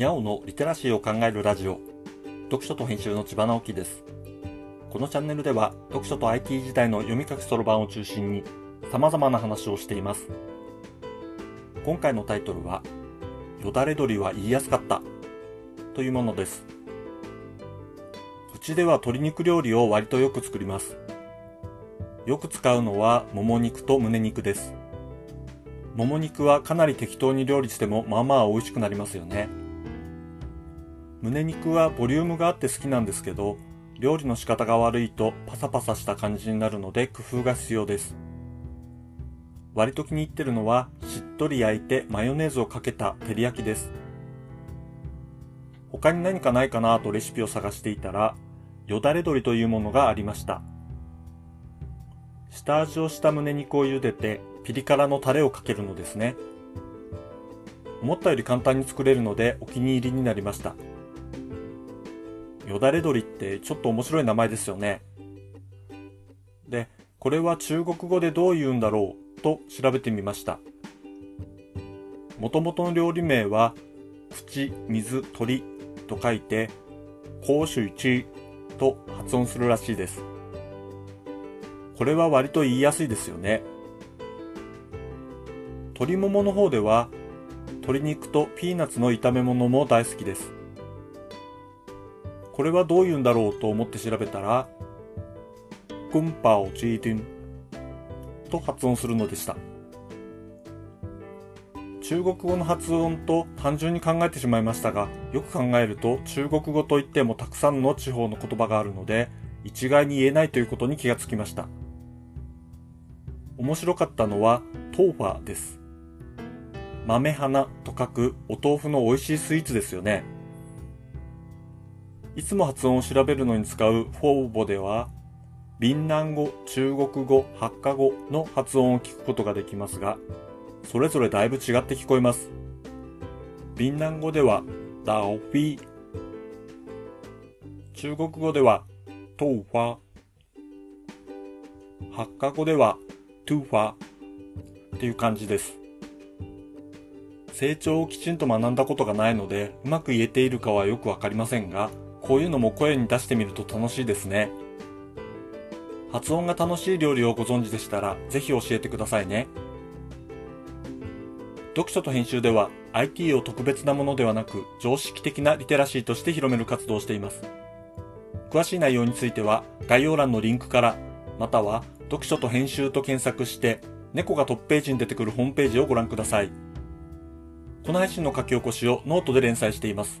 にゃおのリテラシーを考えるラジオ。読書と編集の千葉直樹です。このチャンネルでは読書と IT 時代の読み書きそろばんを中心に様々な話をしています。今回のタイトルはよだれ鶏は言いやすかった。というものです。うちでは鶏肉料理を割とよく作ります。よく使うのはもも肉と胸肉です。もも肉はかなり適当に料理してもまあまあ美味しくなりますよね。胸肉はボリュームがあって好きなんですけど、料理の仕方が悪いとパサパサした感じになるので工夫が必要です。割と気に入ってるのはしっとり焼いてマヨネーズをかけた照り焼きです。他に何かないかなとレシピを探していたら、よだれ鶏というものがありました。下味をした胸肉を茹でてピリ辛のタレをかけるのですね。思ったより簡単に作れるのでお気に入りになりました。よだれ鶏ってちょっと面白い名前ですよね。で、これは中国語でどう言うんだろうと調べてみました。もともとの料理名は、口、水、鳥と書いて、甲州地と発音するらしいです。これは割と言いやすいですよね。鶏ももの方では鶏肉とピーナッツの炒め物も大好きです。これはどういうんだろうと思って調べたら、グンパオジーディンと発音するのでした。中国語の発音と単純に考えてしまいましたが、よく考えると中国語といってもたくさんの地方の言葉があるので、一概に言えないということに気がつきました。面白かったのは、トーファです。豆花と書くお豆腐の美味しいスイーツですよね。いつも発音を調べるのに使うフォーボでは、ビンナン語、中国語、ハッカ語の発音を聞くことができますが、それぞれだいぶ違って聞こえます。ビンナン語では、ダオフィ。中国語では、トウファ。ハッカ語では、トゥファっていう感じです。成長をきちんと学んだことがないので、うまく言えているかはよくわかりませんが、こういうのも声に出してみると楽しいですね。発音が楽しい料理をご存知でしたら、ぜひ教えてくださいね。読書と編集では IT を特別なものではなく常識的なリテラシーとして広める活動をしています。詳しい内容については概要欄のリンクから、または読書と編集と検索して、猫がトップページに出てくるホームページをご覧ください。この配信の書き起こしをノートで連載しています。